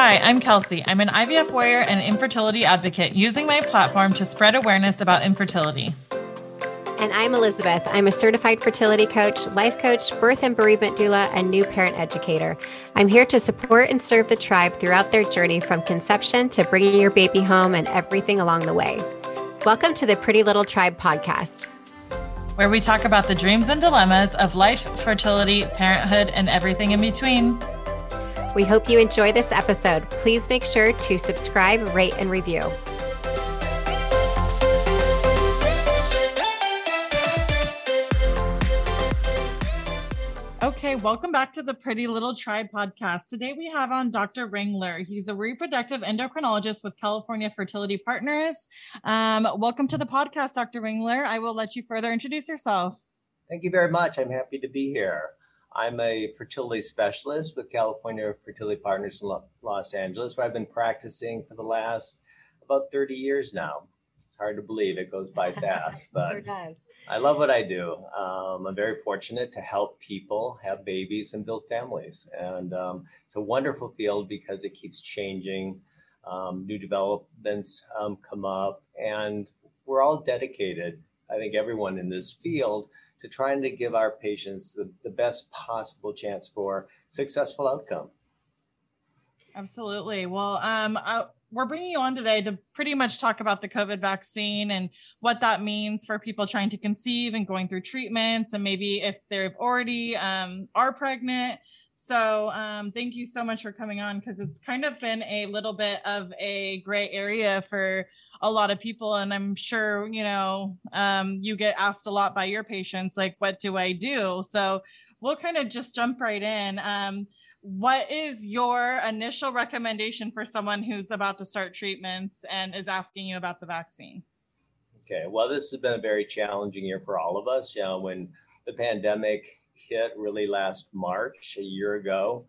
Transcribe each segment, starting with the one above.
Hi, I'm Kelsey. I'm an IVF warrior and infertility advocate using my platform to spread awareness about infertility. And I'm Elizabeth. I'm a certified fertility coach, life coach, birth and bereavement doula, and new parent educator. I'm here to support and serve the tribe throughout their journey from conception to bringing your baby home and everything along the way. Welcome to the Pretty Little Tribe podcast, where we talk about the dreams and dilemmas of life, fertility, parenthood, and everything in between. We hope you enjoy this episode. Please make sure to subscribe, rate, and review. Welcome back to the Pretty Little Tribe podcast. Today we have on Dr. Ringler. He's a reproductive endocrinologist with California Fertility Partners. Um, welcome to the podcast, Dr. Ringler. I will let you further introduce yourself. Thank you very much. I'm happy to be here. I'm a fertility specialist with California Fertility Partners in Los Angeles, where I've been practicing for the last about 30 years now. It's hard to believe it goes by fast, but I love what I do. Um, I'm very fortunate to help people have babies and build families. And um, it's a wonderful field because it keeps changing. Um, new developments um, come up, and we're all dedicated. I think everyone in this field to trying to give our patients the, the best possible chance for successful outcome. Absolutely. Well, um, I, we're bringing you on today to pretty much talk about the COVID vaccine and what that means for people trying to conceive and going through treatments, and maybe if they've already um, are pregnant, so um, thank you so much for coming on because it's kind of been a little bit of a gray area for a lot of people. And I'm sure, you know, um, you get asked a lot by your patients, like, what do I do? So we'll kind of just jump right in. Um, what is your initial recommendation for someone who's about to start treatments and is asking you about the vaccine? Okay, well, this has been a very challenging year for all of us. You know, when the pandemic hit really last March, a year ago.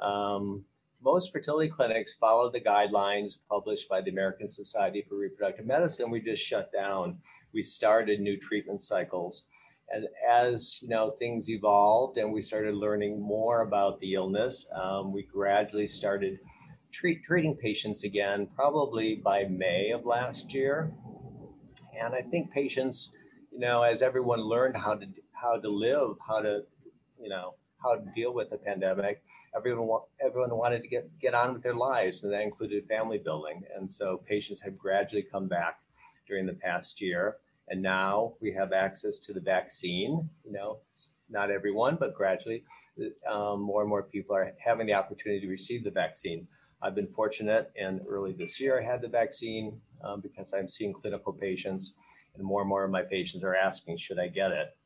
Um, most fertility clinics followed the guidelines published by the American Society for Reproductive Medicine. We just shut down. We started new treatment cycles. And as you know, things evolved and we started learning more about the illness, um, we gradually started treat, treating patients again, probably by May of last year. And I think patients, you know, as everyone learned how to how to live, how to you know how to deal with the pandemic. Everyone everyone wanted to get get on with their lives, and that included family building. And so patients have gradually come back during the past year, and now we have access to the vaccine. You know, not everyone, but gradually, um, more and more people are having the opportunity to receive the vaccine. I've been fortunate, and early this year I had the vaccine um, because I'm seeing clinical patients, and more and more of my patients are asking, should I get it?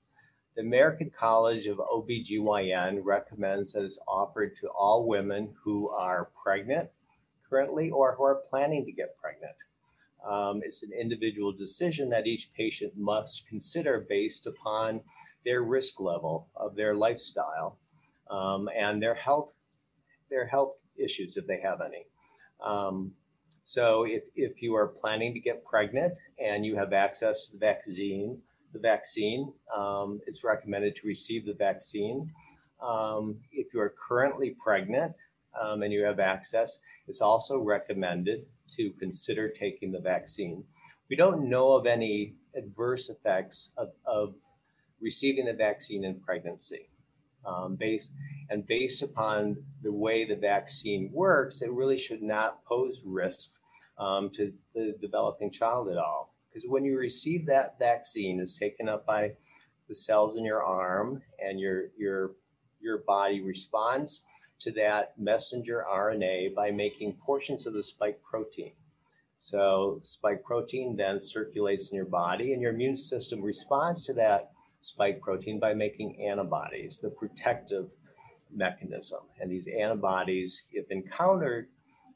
The American College of OBGYN recommends that it's offered to all women who are pregnant currently or who are planning to get pregnant. Um, it's an individual decision that each patient must consider based upon their risk level of their lifestyle um, and their health, their health issues if they have any. Um, so if, if you are planning to get pregnant and you have access to the vaccine, the vaccine. Um, it's recommended to receive the vaccine. Um, if you are currently pregnant um, and you have access, it's also recommended to consider taking the vaccine. We don't know of any adverse effects of, of receiving the vaccine in pregnancy. Um, based and based upon the way the vaccine works, it really should not pose risks um, to the developing child at all. Because when you receive that vaccine, it's taken up by the cells in your arm, and your your your body responds to that messenger RNA by making portions of the spike protein. So spike protein then circulates in your body, and your immune system responds to that spike protein by making antibodies, the protective mechanism. And these antibodies, if encountered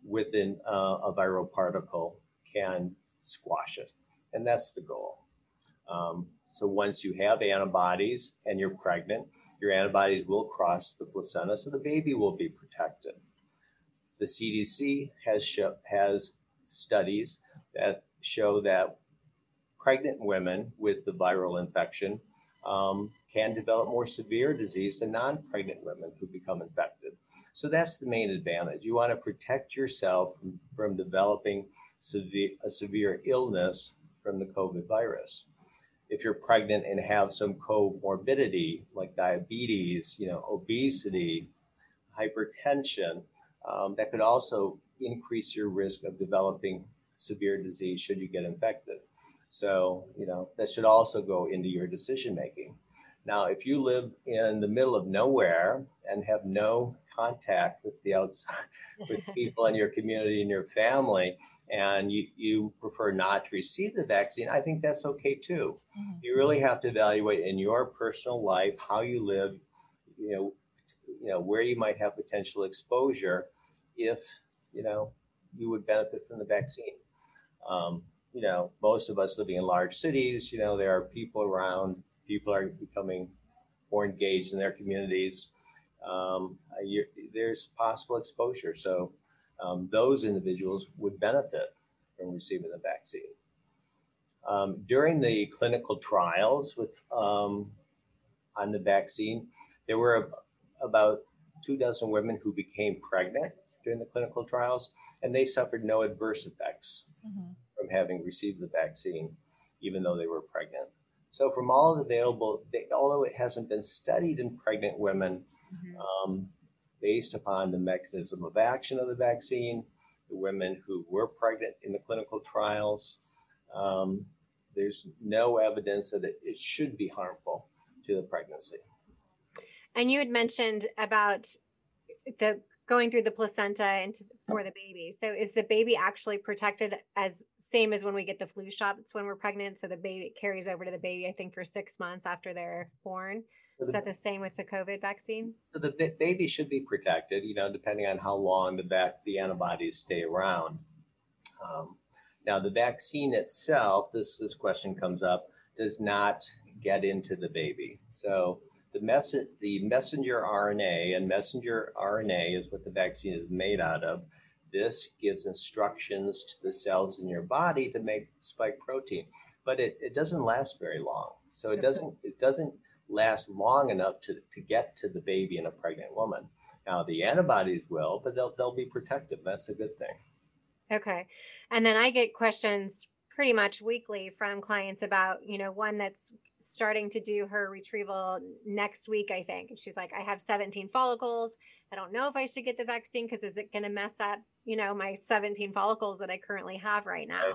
within uh, a viral particle, can squash it and that's the goal. Um, so once you have antibodies and you're pregnant, your antibodies will cross the placenta, so the baby will be protected. The CDC has show, has studies that show that pregnant women with the viral infection um, can develop more severe disease than non pregnant women who become infected. So that's the main advantage. You want to protect yourself from, from developing severe, a severe illness from the COVID virus. If you're pregnant and have some comorbidity like diabetes, you know, obesity, hypertension, um, that could also increase your risk of developing severe disease should you get infected. So, you know, that should also go into your decision making. Now, if you live in the middle of nowhere and have no contact with the outside, with people in your community and your family, and you, you prefer not to receive the vaccine, I think that's okay too. Mm-hmm. You really have to evaluate in your personal life how you live, you know, you know where you might have potential exposure, if you know you would benefit from the vaccine. Um, you know, most of us living in large cities, you know, there are people around, people are becoming more engaged in their communities. Um, there's possible exposure. So um, those individuals would benefit from receiving the vaccine. Um, during the clinical trials with um, on the vaccine, there were about two dozen women who became pregnant during the clinical trials, and they suffered no adverse effects mm-hmm. from having received the vaccine, even though they were pregnant. So, from all of the available, although it hasn't been studied in pregnant women. Um, based upon the mechanism of action of the vaccine, the women who were pregnant in the clinical trials, um, there's no evidence that it, it should be harmful to the pregnancy. And you had mentioned about the going through the placenta into for the baby. So is the baby actually protected as same as when we get the flu shots when we're pregnant? So the baby carries over to the baby, I think, for six months after they're born. So is that the same with the COVID vaccine? So the baby should be protected, you know, depending on how long the back the antibodies stay around. Um, now, the vaccine itself, this this question comes up, does not get into the baby. So the, mess- the messenger RNA, and messenger RNA is what the vaccine is made out of. This gives instructions to the cells in your body to make spike protein, but it, it doesn't last very long. So it doesn't it doesn't last long enough to, to get to the baby in a pregnant woman. Now the antibodies will, but they'll they'll be protective. That's a good thing. Okay. And then I get questions pretty much weekly from clients about, you know, one that's starting to do her retrieval next week, I think. And she's like, I have 17 follicles. I don't know if I should get the vaccine because is it going to mess up, you know, my 17 follicles that I currently have right now? Right.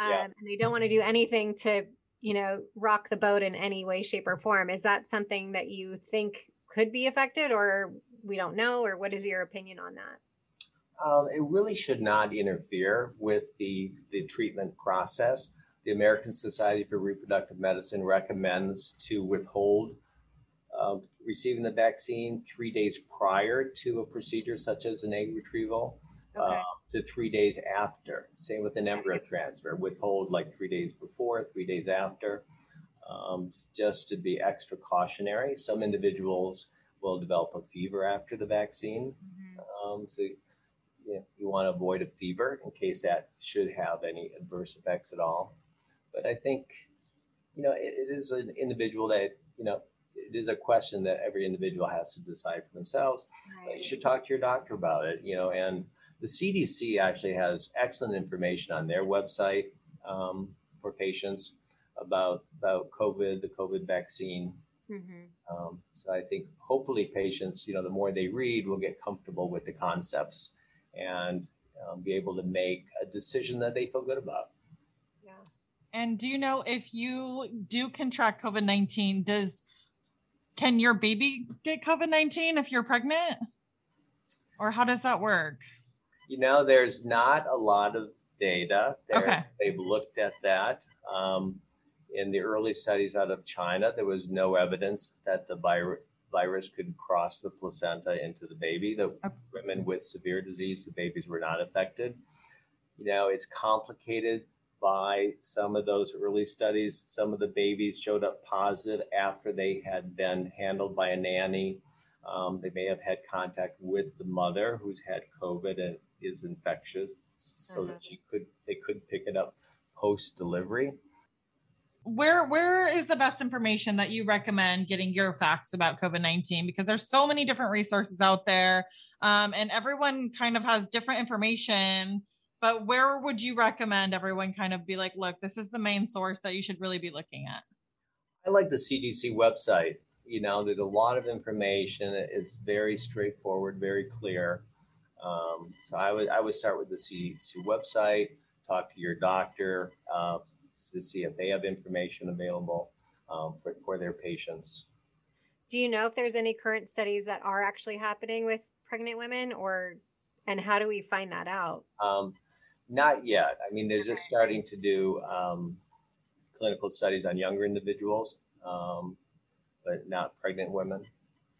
Yeah. Um, and they don't want to do anything to, you know, rock the boat in any way, shape, or form. Is that something that you think could be affected or we don't know? Or what is your opinion on that? Um, it really should not interfere with the, the treatment process. The American Society for Reproductive Medicine recommends to withhold uh, receiving the vaccine three days prior to a procedure such as an egg retrieval okay. uh, to three days after. Same with an embryo transfer, withhold like three days before, three days after, um, just to be extra cautionary. Some individuals will develop a fever after the vaccine. Mm-hmm. Um, so you, you want to avoid a fever in case that should have any adverse effects at all. But I think, you know, it, it is an individual that, you know, it is a question that every individual has to decide for themselves. Right. You should talk to your doctor about it, you know, and the CDC actually has excellent information on their website um, for patients about about COVID, the COVID vaccine. Mm-hmm. Um, so I think hopefully patients, you know, the more they read, will get comfortable with the concepts and um, be able to make a decision that they feel good about. Yeah. And do you know if you do contract COVID 19, does can your baby get COVID 19 if you're pregnant? Or how does that work? You know, there's not a lot of data. There. Okay. They've looked at that. Um, in the early studies out of China, there was no evidence that the virus virus could cross the placenta into the baby. The okay. women with severe disease, the babies were not affected. You know, it's complicated by some of those early studies. Some of the babies showed up positive after they had been handled by a nanny. Um, they may have had contact with the mother who's had COVID and is infectious, so uh-huh. that she could they could pick it up post delivery. where where is the best information that you recommend getting your facts about covid-19 because there's so many different resources out there um, and everyone kind of has different information but where would you recommend everyone kind of be like look this is the main source that you should really be looking at i like the cdc website. You know there's a lot of information. It's very straightforward very clear um, so I would I would start with the CDC website, talk to your doctor, uh, to see if they have information available um, for, for their patients. Do you know if there's any current studies that are actually happening with pregnant women or and how do we find that out? Um, not yet. I mean, they're okay. just starting to do um, clinical studies on younger individuals, um, but not pregnant women.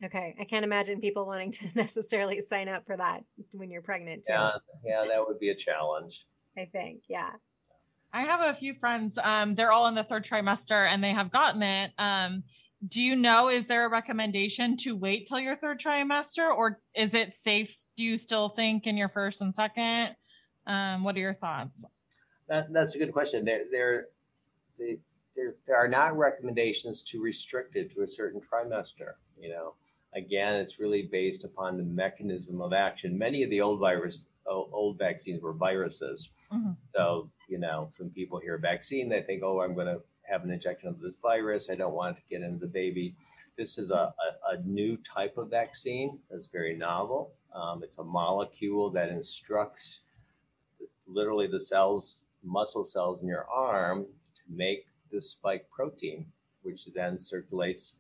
Okay. I can't imagine people wanting to necessarily sign up for that when you're pregnant. Too. Yeah, yeah, that would be a challenge. I think. Yeah. I have a few friends. Um, they're all in the third trimester and they have gotten it. Um, do you know, is there a recommendation to wait till your third trimester or is it safe? Do you still think in your first and second? Um, what are your thoughts? That, that's a good question. There, there, they, there, there are not recommendations to restrict it to a certain trimester. You know, again, it's really based upon the mechanism of action. Many of the old virus, old vaccines were viruses. Mm-hmm. So you know, some people hear vaccine, they think, oh, I'm going to have an injection of this virus. I don't want it to get into the baby. This is a, a, a new type of vaccine that's very novel. Um, it's a molecule that instructs literally the cells, muscle cells in your arm to make this spike protein, which then circulates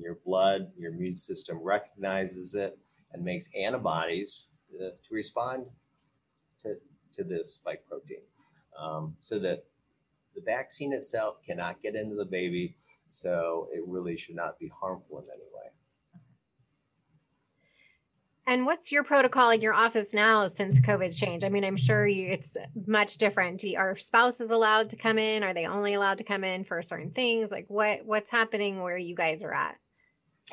your blood. Your immune system recognizes it and makes antibodies uh, to respond to, to this spike protein um, so that the vaccine itself cannot get into the baby. So it really should not be harmful in any way. And what's your protocol in your office now since COVID changed? I mean, I'm sure you, it's much different. Are spouses allowed to come in? Are they only allowed to come in for certain things? Like what what's happening where you guys are at?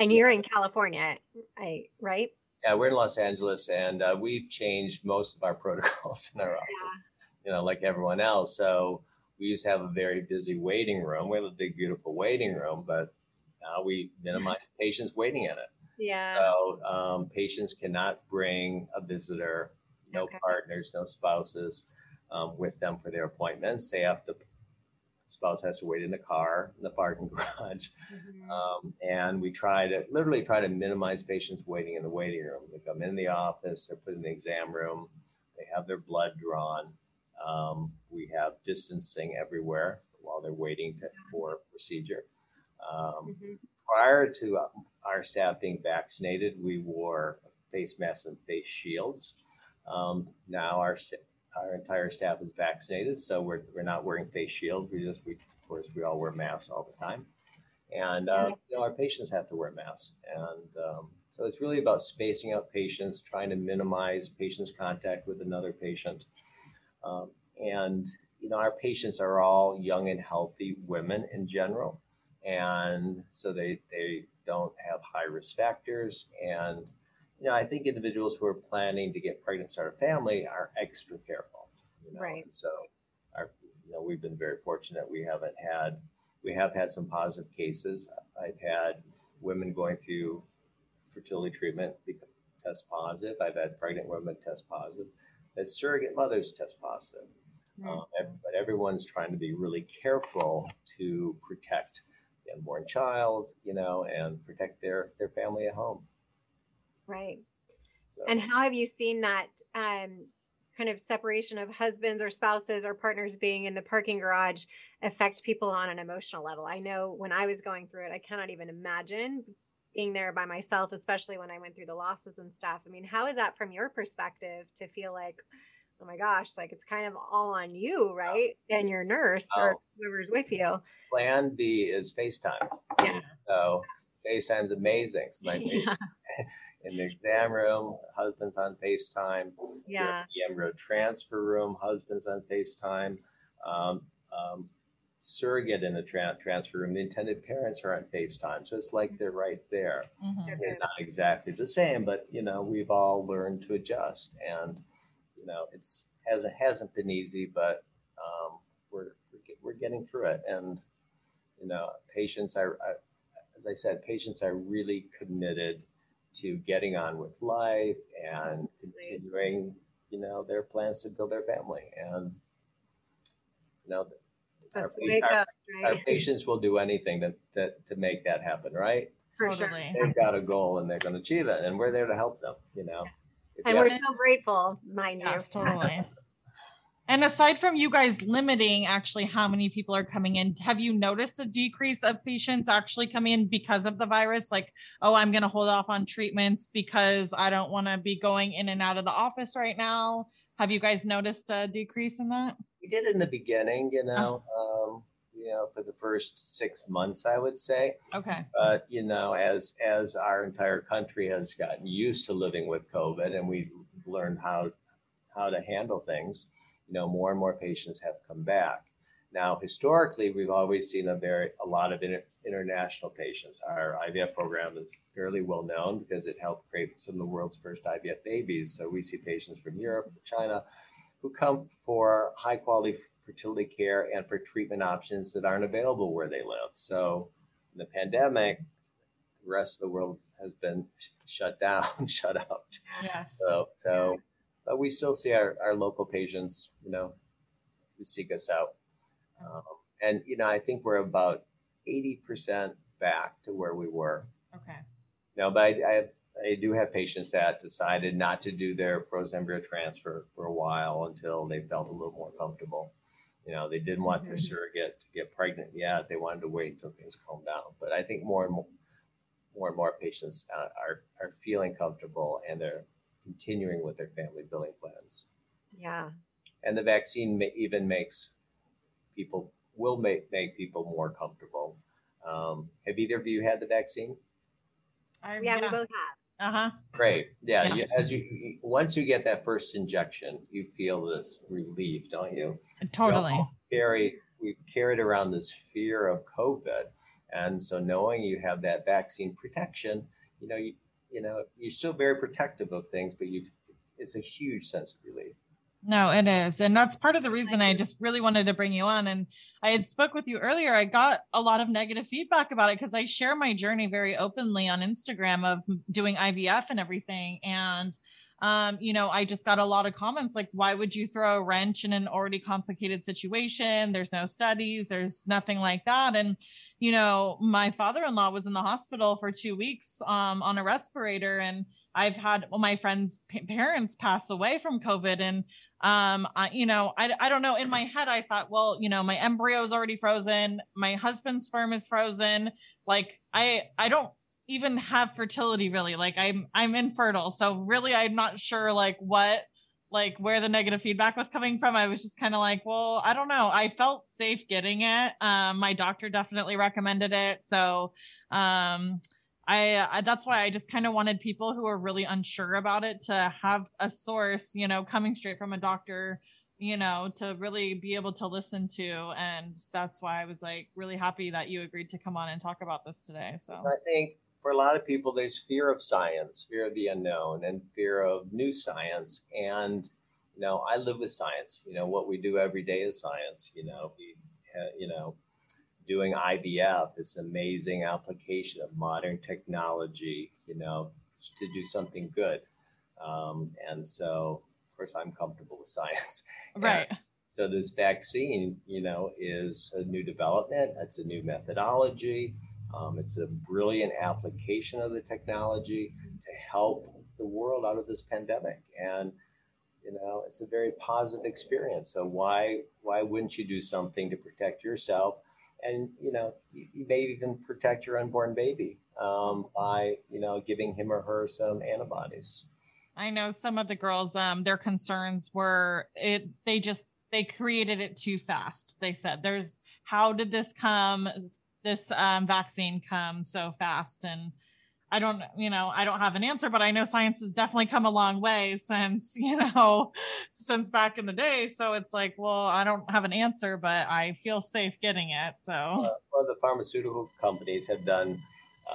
And you're in California, I right? Yeah, we're in Los Angeles, and uh, we've changed most of our protocols in our office. Yeah you know, like everyone else. So we used to have a very busy waiting room. We have a big, beautiful waiting room, but now we minimize patients waiting in it. Yeah. So um, patients cannot bring a visitor, no okay. partners, no spouses um, with them for their appointments. They have to. Spouse has to wait in the car in the parking garage, mm-hmm. um, and we try to literally try to minimize patients waiting in the waiting room. They come in the office, they're put in the exam room, they have their blood drawn, um, we have distancing everywhere while they're waiting to, for a procedure. Um, mm-hmm. Prior to uh, our staff being vaccinated, we wore face masks and face shields. Um, now our our entire staff is vaccinated, so we're, we're not wearing face shields. We just we of course we all wear masks all the time, and uh, you know our patients have to wear masks, and um, so it's really about spacing out patients, trying to minimize patients' contact with another patient. Um, and you know, our patients are all young and healthy women in general, and so they they don't have high risk factors. And you know, I think individuals who are planning to get pregnant, start a family, are extra careful. You know? Right. So, our you know, we've been very fortunate. We haven't had we have had some positive cases. I've had women going through fertility treatment test positive. I've had pregnant women test positive that surrogate mothers test positive. Um, but everyone's trying to be really careful to protect the unborn child, you know, and protect their their family at home. Right. So. And how have you seen that um, kind of separation of husbands or spouses or partners being in the parking garage affect people on an emotional level? I know when I was going through it, I cannot even imagine being there by myself, especially when I went through the losses and stuff. I mean, how is that from your perspective to feel like, oh my gosh, like it's kind of all on you, right? And your nurse oh. or whoever's with you. Plan B is FaceTime. Yeah. So FaceTime's amazing. So yeah. In the exam room, husband's on FaceTime. Yeah. The embryo transfer room, husband's on FaceTime. Um, um, surrogate in the tra- transfer room, the intended parents are on FaceTime. So it's like they're right there. Mm-hmm. They're not exactly the same, but you know, we've all learned to adjust. And, you know, it's hasn't hasn't been easy, but um, we're we're getting through it. And you know, patients are, are as I said, patients are really committed to getting on with life and continuing, you know, their plans to build their family. And you know, our, That's the way it our, goes, our right? patients will do anything to, to, to make that happen, right? For sure. They've got a goal and they're going to achieve it, and we're there to help them. You know, If And we're so grateful, mind Yes, you. totally. And aside from you guys limiting actually how many people are coming in, have you noticed a decrease of patients actually coming in because of the virus? Like, oh, I'm going to hold off on treatments because I don't want to be going in and out of the office right now. Have you guys noticed a decrease in that? we did in the beginning, you know, um, you know, for the first six months, I would say. Okay. But you know, as as our entire country has gotten used to living with COVID, and we've learned how how to handle things, you know, more and more patients have come back. Now, historically, we've always seen a very a lot of inter- international patients. Our IVF program is fairly well known because it helped create some of the world's first IVF babies. So we see patients from Europe, China, who come for high quality fertility care and for treatment options that aren't available where they live. So, in the pandemic, the rest of the world has been sh- shut down, shut out. Yes. So, so, but we still see our, our local patients, you know, who seek us out. Um, and, you know, I think we're about 80% back to where we were. Okay. No, but I, I, have, I do have patients that decided not to do their frozen embryo transfer for a while until they felt a little more comfortable. You know, they didn't want their Mhm. surrogate to get pregnant yet. They wanted to wait until things calmed down. But I think more and more, more and more patients uh, are are feeling comfortable and they're continuing with their family building plans. Yeah. And the vaccine may, even makes people will make make people more comfortable. Um, have either of you had the vaccine? I, Yeah, we both have. Uh huh. Great. Yeah. Yeah. You, as you you- once you get that first injection, you feel this relief, don't you? Totally. We carry we've carried around this fear of COVID, and so knowing you have that vaccine protection, you know, you you know, you're still very protective of things, but you it's a huge sense of relief. No, it is. And that's part of the reason I just really wanted to bring you on. And I had spoke with you earlier. I got a lot of negative feedback about it because I share my journey very openly on Instagram of doing IVF and everything. And um, you know, I just got a lot of comments like, why would you throw a wrench in an already complicated situation? There's no studies, there's nothing like that. And, you know, my father-in-law was in the hospital for two weeks um, on a respirator. And I've had well, my friends' pa- parents pass away from COVID. And um I, you know I, I don't know in my head i thought well you know my embryo is already frozen my husband's sperm is frozen like i i don't even have fertility really like i'm i'm infertile so really i'm not sure like what like where the negative feedback was coming from i was just kind of like well i don't know i felt safe getting it um my doctor definitely recommended it so um I, I that's why I just kind of wanted people who are really unsure about it to have a source, you know, coming straight from a doctor, you know, to really be able to listen to. And that's why I was like really happy that you agreed to come on and talk about this today. So I think for a lot of people, there's fear of science, fear of the unknown, and fear of new science. And you know, I live with science. You know, what we do every day is science. You know, we, uh, you know, doing IVF is an amazing application of modern technology. You know, to do something good. Um, and so, of course, I'm comfortable with science. right. So this vaccine, you know, is a new development. It's a new methodology. Um, it's a brilliant application of the technology to help the world out of this pandemic, and you know, it's a very positive experience. So why why wouldn't you do something to protect yourself? And you know, you, you may even protect your unborn baby um, by you know giving him or her some antibodies. I know some of the girls, um, their concerns were it they just they created it too fast. They said there's how did this come this um, vaccine come so fast and I don't, you know, I don't have an answer, but I know science has definitely come a long way since, you know, since back in the day. So it's like, well, I don't have an answer, but I feel safe getting it. So, Uh, well, the pharmaceutical companies have done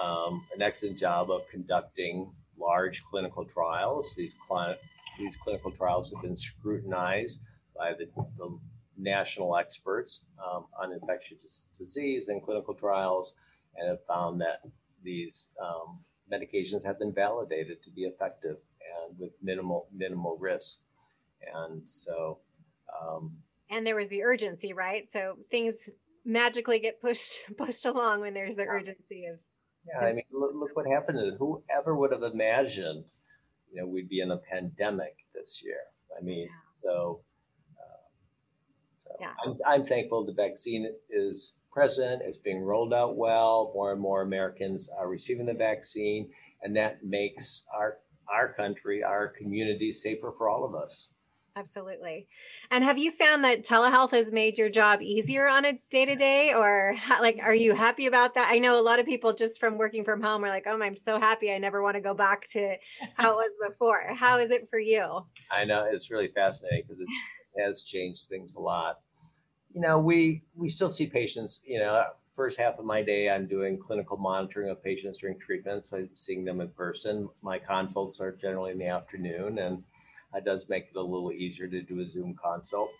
um, an excellent job of conducting large clinical trials. These, cli- these clinical trials have been scrutinized by the, the national experts um, on infectious disease and clinical trials and have found that these um, medications have been validated to be effective and with minimal minimal risk. And so, um, and there was the urgency, right? So things magically get pushed pushed along when there's the urgency of. Yeah, I mean, look, look what happened. To whoever would have imagined, you know, we'd be in a pandemic this year. I mean, yeah. so. Yeah. I'm, I'm thankful the vaccine is present. It's being rolled out well. More and more Americans are receiving the vaccine, and that makes our our country, our community safer for all of us. Absolutely. And have you found that telehealth has made your job easier on a day to day, or like, are you happy about that? I know a lot of people just from working from home are like, oh, I'm so happy. I never want to go back to how it was before. How is it for you? I know it's really fascinating because it has changed things a lot. You know, we we still see patients. You know, first half of my day, I'm doing clinical monitoring of patients during treatment, so I'm seeing them in person. My consults are generally in the afternoon, and that does make it a little easier to do a Zoom consult.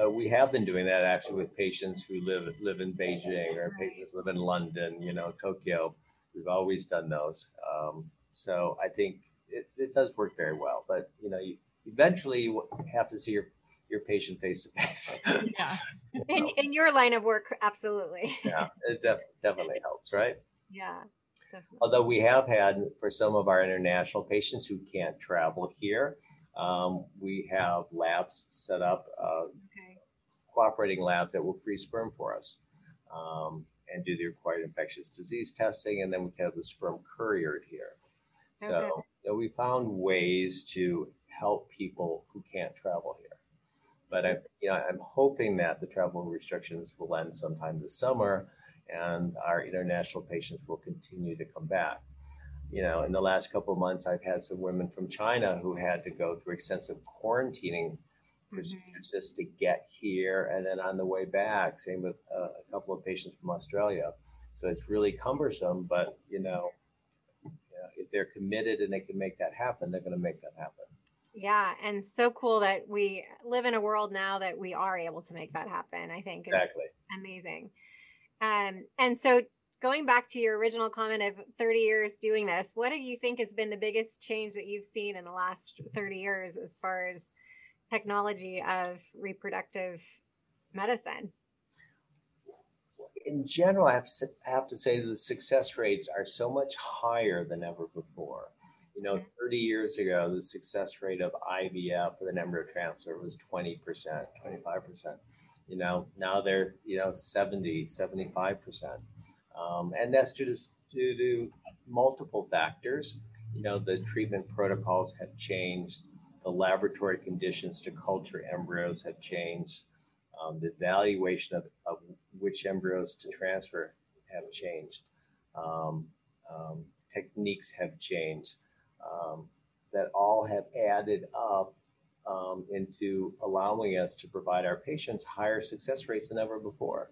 Uh, we have been doing that actually with patients who live live in Beijing or patients live in London, you know, Tokyo. We've always done those. Um, so I think it, it does work very well. But you know, you eventually you have to see your your patient face to face. Yeah. in, in your line of work, absolutely. yeah, it def- definitely helps, right? Yeah. Definitely. Although we have had for some of our international patients who can't travel here, um, we have labs set up, uh, okay. cooperating labs that will freeze sperm for us um, and do the required infectious disease testing, and then we can have the sperm couriered here. Okay. So you know, we found ways to help people who can't travel here. But I'm, you know, I'm hoping that the travel restrictions will end sometime this summer, and our international patients will continue to come back you know, in the last couple of months, I've had some women from China who had to go through extensive quarantining mm-hmm. procedures just to get here and then on the way back. Same with uh, a couple of patients from Australia. So it's really cumbersome, but you know, you know, if they're committed and they can make that happen, they're going to make that happen. Yeah, and so cool that we live in a world now that we are able to make that happen. I think exactly amazing. Um, and so going back to your original comment of 30 years doing this, what do you think has been the biggest change that you've seen in the last 30 years as far as technology of reproductive medicine? In general, I have, to, I have to say the success rates are so much higher than ever before. You know, 30 years ago, the success rate of IVF for the number of transfer was 20%, 25%. You know, now they're, you know, 70, 75%. Um, and that's due to, due to multiple factors. You know, the treatment protocols have changed, the laboratory conditions to culture embryos have changed, um, the evaluation of, of, which embryos to transfer have changed, um, um techniques have changed. Um, that all have added up um, into allowing us to provide our patients higher success rates than ever before.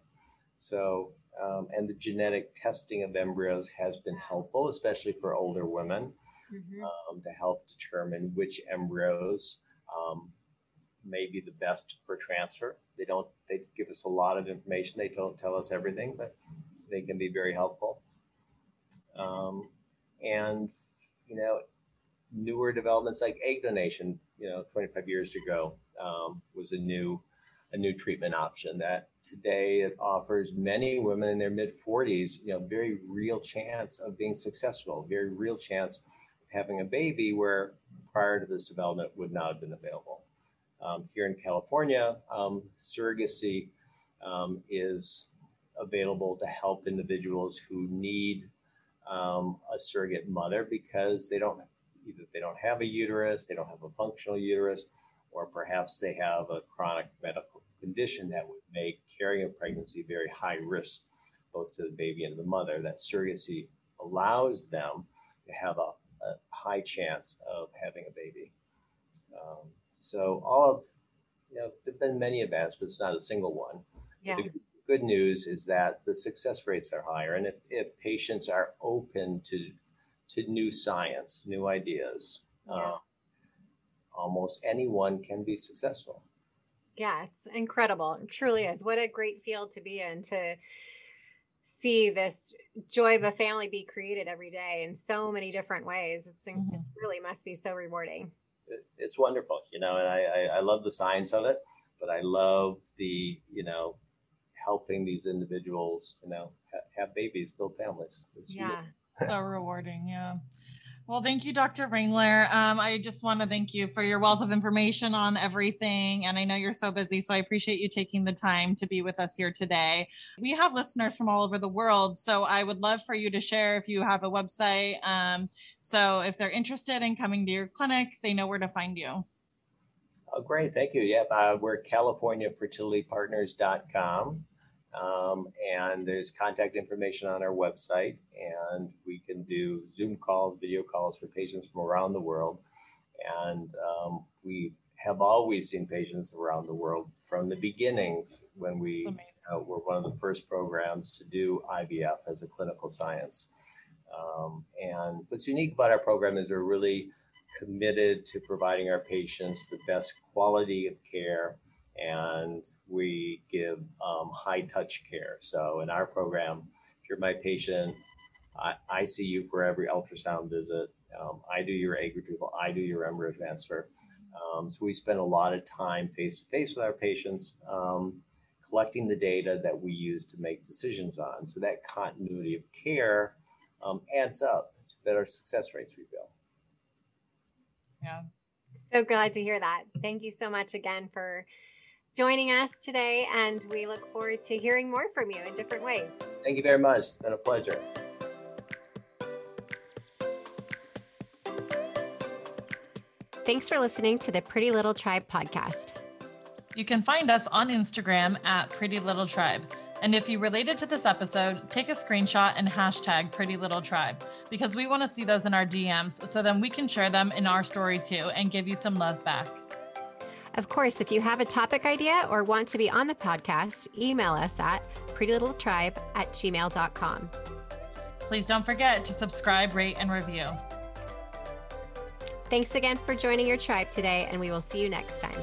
So um, and the genetic testing of embryos has been helpful, especially for older women, mm-hmm. um, to help determine which embryos um, may be the best for transfer. They don't. They give us a lot of information. They don't tell us everything, but they can be very helpful. Um, and you know, newer developments like egg donation. You know, 25 years ago um, was a new a new treatment option that today it offers many women in their mid 40s, you know, very real chance of being successful, very real chance of having a baby where prior to this development would not have been available. Um, here in California, um, surrogacy um, is available to help individuals who need um, a surrogate mother because they don't either they don't have a uterus, they don't have a functional uterus, or perhaps they have a chronic medical condition that would make carrying a pregnancy very high risk, both to the baby and the mother. That surrogacy allows them to have a, a high chance of having a baby. Um, so all of, you know, there've been many advancements, not a single one. Yeah. The good news is that the success rates are higher, and if, if patients are open to to new science, new ideas, yeah. uh, almost anyone can be successful. Yeah, it's incredible. It truly is. What a great field to be in to see this joy of a family be created every day in so many different ways. It's mm-hmm. it really must be so rewarding. It's wonderful, you know, and I, I, I love the science of it, but I love the, you know, helping these individuals, you know, ha- have babies, build families. It's yeah. So rewarding. Yeah. Well, thank you, Dr. Ringler. Um, I just want to thank you for your wealth of information on everything. And I know you're so busy, so I appreciate you taking the time to be with us here today. We have listeners from all over the world, so I would love for you to share if you have a website. Um, so if they're interested in coming to your clinic, they know where to find you. Oh, great. Thank you. Yep. Uh, we're CaliforniaFertilityPartners.com. Um, and there's contact information on our website, and we can do Zoom calls, video calls for patients from around the world. And um, we have always seen patients around the world from the beginnings when we uh, were one of the first programs to do IVF as a clinical science. Um, and what's unique about our program is we're really committed to providing our patients the best quality of care and we give um, high touch care. So in our program, if you're my patient, I, I see you for every ultrasound visit. Um, I do your egg retrieval. I do your embryo transfer. Um, so we spend a lot of time face to face with our patients, um, collecting the data that we use to make decisions on. So that continuity of care um, adds up to better success rates we feel. Yeah. So glad to hear that. Thank you so much again for joining us today, and we look forward to hearing more from you in different ways. Thank you very much. It's been a pleasure. Thanks for listening to the Pretty Little Tribe podcast. You can find us on Instagram at Pretty Little Tribe. And if you related to this episode, take a screenshot and hashtag Pretty Little Tribe because we want to see those in our DMs so then we can share them in our story too and give you some love back. Of course, if you have a topic idea or want to be on the podcast, email us at prettylittletribe at gmail.com. Please don't forget to subscribe, rate, and review. Thanks again for joining your tribe today, and we will see you next time.